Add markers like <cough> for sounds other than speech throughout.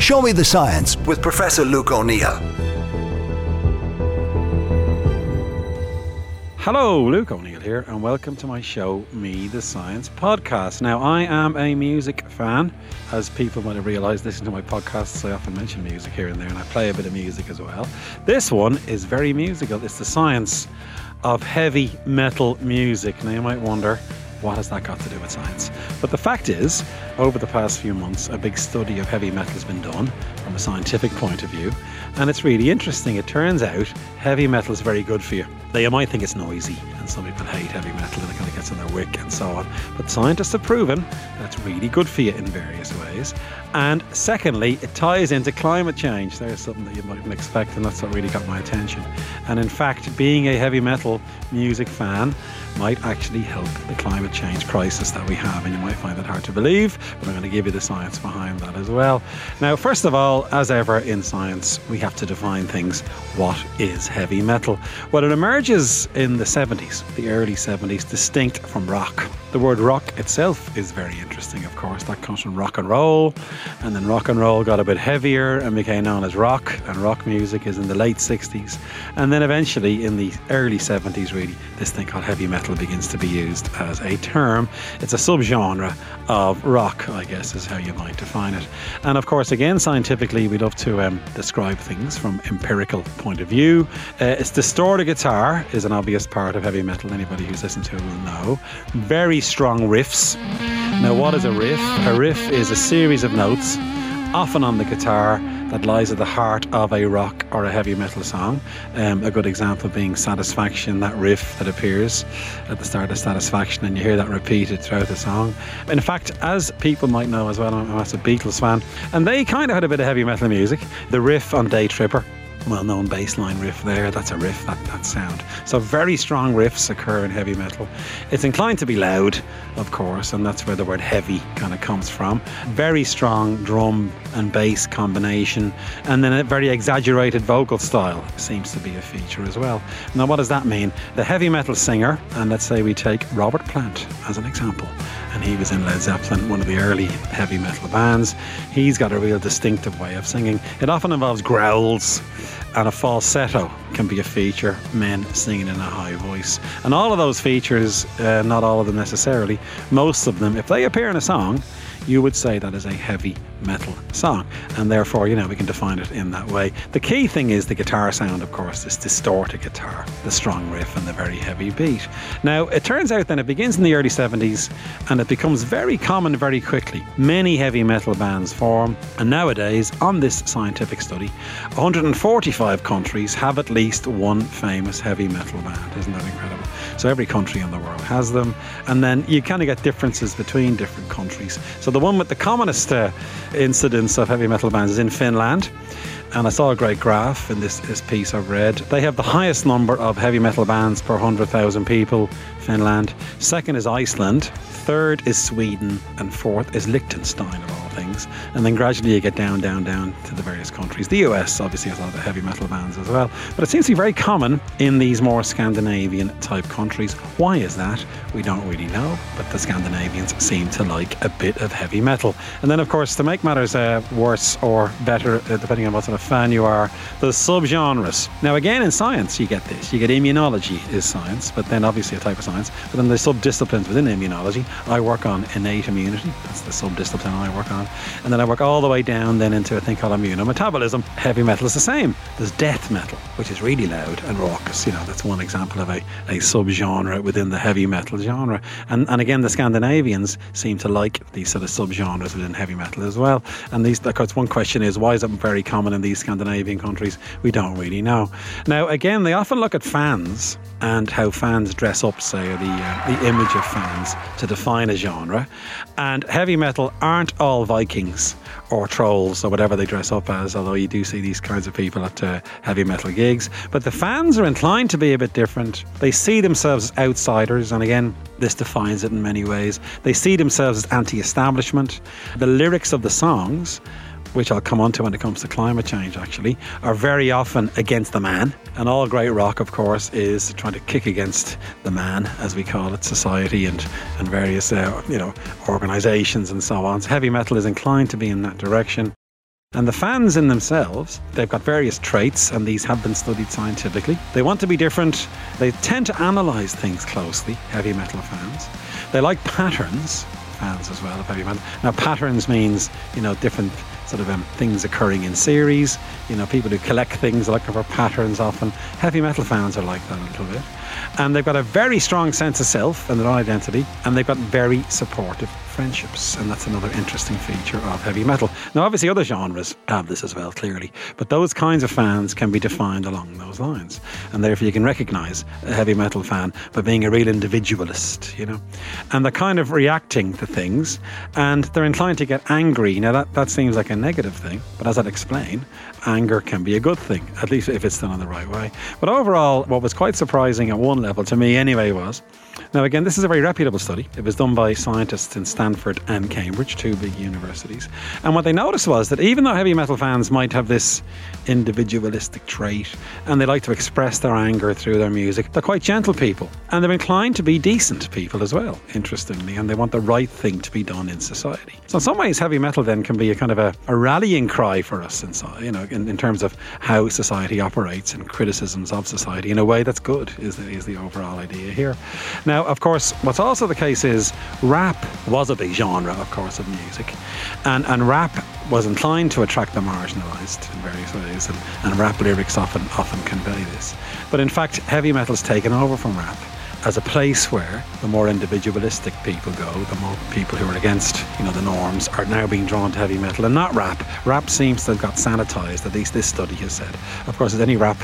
Show Me the Science with Professor Luke O'Neill. Hello, Luke O'Neill here, and welcome to my show, Me the Science podcast. Now, I am a music fan. As people might have realised, listening to my podcasts, I often mention music here and there, and I play a bit of music as well. This one is very musical. It's the science of heavy metal music. Now, you might wonder, what has that got to do with science? But the fact is, over the past few months, a big study of heavy metal has been done from a scientific point of view, and it's really interesting. It turns out heavy metal is very good for you. Now, you might think it's noisy, and some people hate heavy metal and it kind of gets in their wick and so on. But scientists have proven that's really good for you in various ways. And secondly, it ties into climate change. There's something that you mightn't expect, and that's what really got my attention. And in fact, being a heavy metal music fan might actually help the climate change crisis that we have. And you might find that hard to believe, but I'm going to give you the science behind that as well. Now, first of all, as ever in science, we have to define things. What is heavy metal? Well, it emerges in the 70s, the early 70s, distinct from rock. The word rock itself is very interesting, of course. That comes from rock and roll, and then rock and roll got a bit heavier and became known as rock, and rock music is in the late 60s. And then eventually, in the early 70s, really, this thing called heavy metal begins to be used as a term. It's a subgenre of rock, I guess, is how you might define it. And of course, again, scientifically, we love to um, describe things from empirical point of view. Uh, it's distorted guitar is an obvious part of heavy metal. Anybody who's listened to it will know. Very strong riffs. Now, what is a riff? A riff is a series of notes, often on the guitar, that lies at the heart of a rock or a heavy metal song. Um, a good example being Satisfaction, that riff that appears at the start of Satisfaction, and you hear that repeated throughout the song. In fact, as people might know as well, I'm a massive Beatles fan, and they kind of had a bit of heavy metal music. The riff on Day Tripper well known bass line riff there. That's a riff, that, that sound. So, very strong riffs occur in heavy metal. It's inclined to be loud, of course, and that's where the word heavy kind of comes from. Very strong drum and bass combination, and then a very exaggerated vocal style seems to be a feature as well. Now, what does that mean? The heavy metal singer, and let's say we take Robert Plant as an example, and he was in Led Zeppelin, one of the early heavy metal bands. He's got a real distinctive way of singing. It often involves growls and a falsetto can be a feature, men singing in a high voice. And all of those features, uh, not all of them necessarily, most of them, if they appear in a song, you would say that is a heavy metal song. And therefore, you know, we can define it in that way. The key thing is the guitar sound, of course, this distorted guitar, the strong riff, and the very heavy beat. Now, it turns out then it begins in the early 70s and it becomes very common very quickly. Many heavy metal bands form, and nowadays, on this scientific study, 145 countries have at least one famous heavy metal band. Isn't that incredible? So every country in the world has them, and then you kind of get differences between different countries. So the one with the commonest uh, incidence of heavy metal bands is in Finland. And I saw a great graph in this, this piece I've read. They have the highest number of heavy metal bands per 100,000 people, Finland. Second is Iceland. Third is Sweden. And fourth is Liechtenstein, all things. And then gradually you get down, down, down to the various countries. The US obviously has a lot of heavy metal bands as well. But it seems to be very common in these more Scandinavian type countries. Why is that? We don't really know. But the Scandinavians seem to like a bit of heavy metal. And then, of course, to make matters uh, worse or better, uh, depending on what sort of fan you are, the subgenres. Now, again, in science, you get this. You get immunology is science, but then obviously a type of science. But then there's subdisciplines within immunology. I work on innate immunity. That's the subdiscipline I work on. And then I work all the way down then into a thing called immunometabolism. Heavy metal is the same. There's death metal, which is really loud and raucous. You know, that's one example of a, a subgenre within the heavy metal genre. And, and again, the Scandinavians seem to like these sort of subgenres within heavy metal as well. And these, of course, one question is why is it very common in these Scandinavian countries? We don't really know. Now, again, they often look at fans and how fans dress up, say, or the, uh, the image of fans to define a genre. And heavy metal aren't all Vikings or trolls or whatever they dress up as, although you do see these kinds of people at uh, heavy metal gigs. But the fans are inclined to be a bit different. They see themselves as outsiders, and again, this defines it in many ways. They see themselves as anti establishment. The lyrics of the songs which I'll come on to when it comes to climate change actually, are very often against the man. And all great rock, of course, is trying to kick against the man, as we call it, society and, and various, uh, you know, organisations and so on. So heavy metal is inclined to be in that direction. And the fans in themselves, they've got various traits, and these have been studied scientifically. They want to be different. They tend to analyze things closely, heavy metal fans. They like patterns, fans as well of heavy metal. Now, patterns means, you know, different sort of um, things occurring in series. You know, people who collect things are looking for patterns often. Heavy metal fans are like that a little bit. And they've got a very strong sense of self and their own identity, and they've got very supportive friendships. And that's another interesting feature of heavy metal. Now, obviously, other genres have this as well, clearly, but those kinds of fans can be defined along those lines. And therefore, you can recognize a heavy metal fan by being a real individualist, you know. And they're kind of reacting to things, and they're inclined to get angry. Now, that, that seems like a negative thing, but as I'll explain, anger can be a good thing, at least if it's done in the right way. But overall, what was quite surprising at one level, to me anyway, was now, again, this is a very reputable study. It was done by scientists in Stanford and Cambridge, two big universities. And what they noticed was that even though heavy metal fans might have this individualistic trait and they like to express their anger through their music, they're quite gentle people. And they're inclined to be decent people as well, interestingly. And they want the right thing to be done in society. So, in some ways, heavy metal then can be a kind of a, a rallying cry for us, inside, you know, in, in terms of how society operates and criticisms of society in a way that's good, is the, is the overall idea here. Now, of course, what's also the case is rap was a big genre, of course, of music, and and rap was inclined to attract the marginalised in various ways, and, and rap lyrics often often convey this. But in fact, heavy metal's taken over from rap as a place where the more individualistic people go, the more people who are against, you know, the norms are now being drawn to heavy metal and not rap. Rap seems to have got sanitized, at least this study has said. Of course, as any rap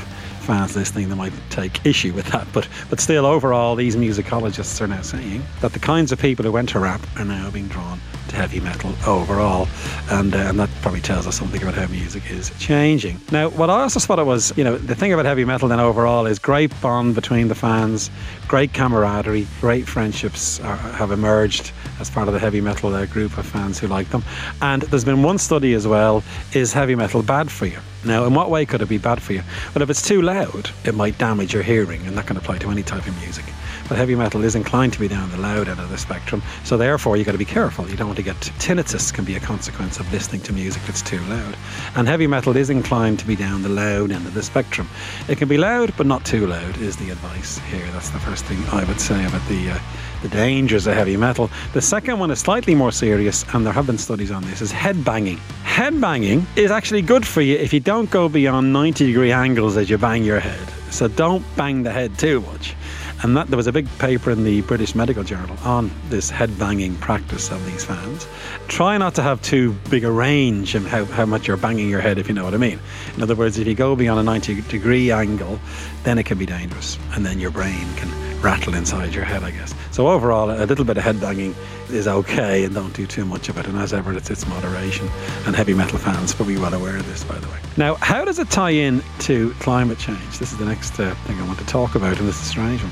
fans listening that might take issue with that. But but still, overall, these musicologists are now saying that the kinds of people who went to rap are now being drawn to heavy metal overall, and uh, and that probably tells us something about how music is changing. Now, what I also spotted was, you know, the thing about heavy metal then overall is great bond between the fans, great camaraderie, great friendships are, have emerged as part of the heavy metal uh, group of fans who like them. And there's been one study as well: is heavy metal bad for you? Now, in what way could it be bad for you? Well, if it's too loud, it might damage your hearing, and that can apply to any type of music. But heavy metal is inclined to be down the loud end of the spectrum, so therefore you've got to be careful. You don't want to get tinnitus can be a consequence of listening to music that's too loud. And heavy metal is inclined to be down the loud end of the spectrum. It can be loud, but not too loud, is the advice here. That's the first thing I would say about the uh, the dangers of heavy metal. The second one is slightly more serious, and there have been studies on this, is head banging. Head banging is actually good for you if you don't go beyond 90 degree angles as you bang your head. So don't bang the head too much. And that, there was a big paper in the British Medical Journal on this head banging practice of these fans. Try not to have too big a range in how, how much you're banging your head, if you know what I mean. In other words, if you go beyond a 90 degree angle, then it can be dangerous. And then your brain can rattle inside your head, I guess. So overall, a little bit of head banging is okay, and don't do too much of it. And as ever, it's, it's moderation. And heavy metal fans will be well aware of this, by the way. Now, how does it tie in to climate change? This is the next uh, thing I want to talk about, and this is a strange one.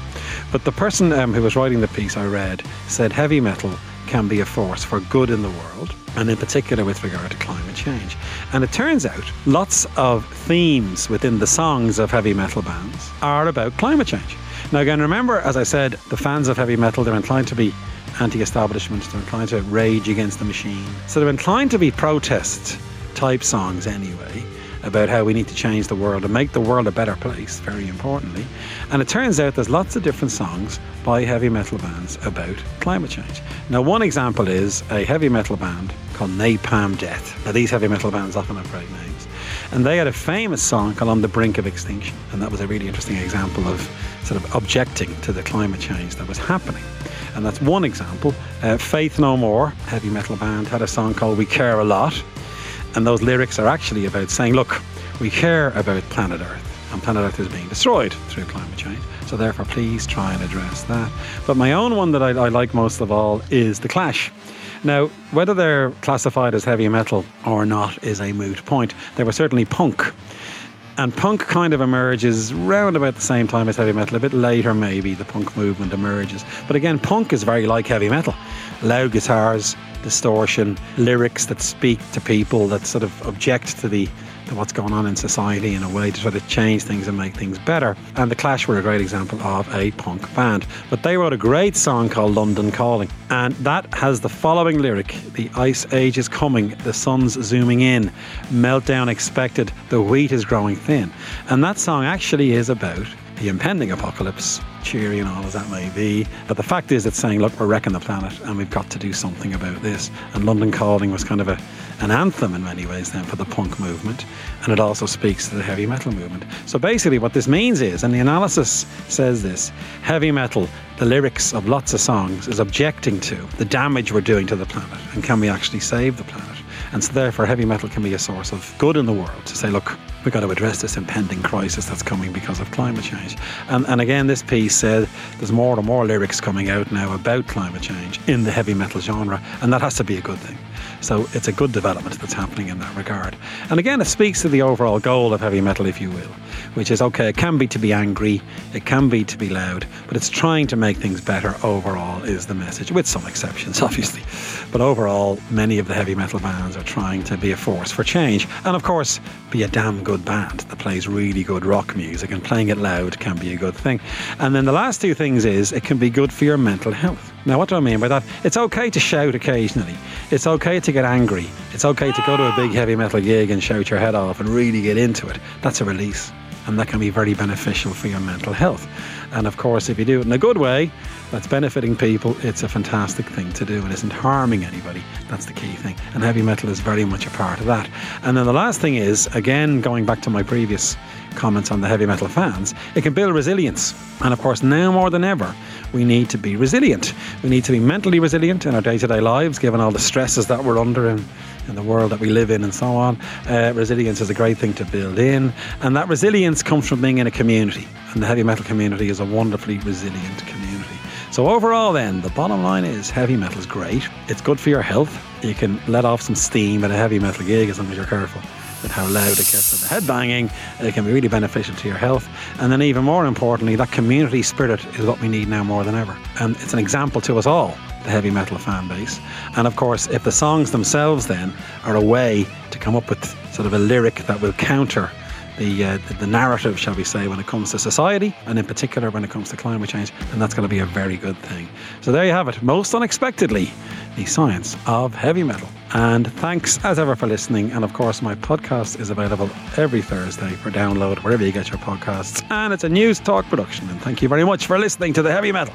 But the person um, who was writing the piece I read said heavy metal can be a force for good in the world, and in particular with regard to climate change. And it turns out lots of themes within the songs of heavy metal bands are about climate change. Now, again, remember, as I said, the fans of heavy metal, they're inclined to be anti establishment, they're inclined to rage against the machine. So they're inclined to be protest type songs anyway about how we need to change the world and make the world a better place, very importantly. And it turns out there's lots of different songs by heavy metal bands about climate change. Now, one example is a heavy metal band called Napalm Death. Now, these heavy metal bands often have great names. And they had a famous song called On the Brink of Extinction. And that was a really interesting example of sort of objecting to the climate change that was happening. And that's one example. Uh, Faith No More, heavy metal band, had a song called We Care a Lot. And those lyrics are actually about saying, look, we care about planet Earth, and planet Earth is being destroyed through climate change. So therefore, please try and address that. But my own one that I, I like most of all is The Clash. Now, whether they're classified as heavy metal or not is a moot point. They were certainly punk. And punk kind of emerges round about the same time as heavy metal, a bit later maybe the punk movement emerges. But again, punk is very like heavy metal. loud guitars, distortion, lyrics that speak to people that sort of object to the what's going on in society in a way to try to change things and make things better. And The Clash were a great example of a punk band. But they wrote a great song called London Calling. And that has the following lyric The ice age is coming, the sun's zooming in, meltdown expected, the wheat is growing thin. And that song actually is about the impending apocalypse, cheery and all as that may be. But the fact is, it's saying, look, we're wrecking the planet and we've got to do something about this. And London Calling was kind of a, an anthem in many ways then for the punk movement. And it also speaks to the heavy metal movement. So basically, what this means is, and the analysis says this heavy metal, the lyrics of lots of songs, is objecting to the damage we're doing to the planet. And can we actually save the planet? And so, therefore, heavy metal can be a source of good in the world to say, look, we've got to address this impending crisis that's coming because of climate change. And, and again, this piece said there's more and more lyrics coming out now about climate change in the heavy metal genre, and that has to be a good thing. So it's a good development that's happening in that regard. And again, it speaks to the overall goal of heavy metal, if you will, which is okay, it can be to be angry, it can be to be loud, but it's trying to make things better overall, is the message, with some exceptions, <laughs> obviously. But overall, many of the heavy metal bands are trying to be a force for change. And of course, be a damn good band that plays really good rock music, and playing it loud can be a good thing. And then the last two things is it can be good for your mental health. Now, what do I mean by that? It's okay to shout occasionally. It's okay to get angry. It's okay to go to a big heavy metal gig and shout your head off and really get into it. That's a release. And that can be very beneficial for your mental health. And of course, if you do it in a good way, that's benefiting people, it's a fantastic thing to do and isn't harming anybody. That's the key thing. And heavy metal is very much a part of that. And then the last thing is, again, going back to my previous comments on the heavy metal fans, it can build resilience. And of course, now more than ever, we need to be resilient. We need to be mentally resilient in our day to day lives, given all the stresses that we're under in, in the world that we live in and so on. Uh, resilience is a great thing to build in. And that resilience comes from being in a community. And the heavy metal community is a wonderfully resilient community. So overall then, the bottom line is heavy metal is great. It's good for your health. You can let off some steam at a heavy metal gig as long as you're careful with how loud it gets with the head banging. It can be really beneficial to your health. And then even more importantly, that community spirit is what we need now more than ever. And it's an example to us all, the heavy metal fan base. And of course, if the songs themselves then are a way to come up with sort of a lyric that will counter the, uh, the narrative, shall we say, when it comes to society, and in particular when it comes to climate change, and that's going to be a very good thing. So there you have it. Most unexpectedly, the science of heavy metal. And thanks as ever for listening. And of course, my podcast is available every Thursday for download wherever you get your podcasts. And it's a Newstalk production. And thank you very much for listening to the heavy metal.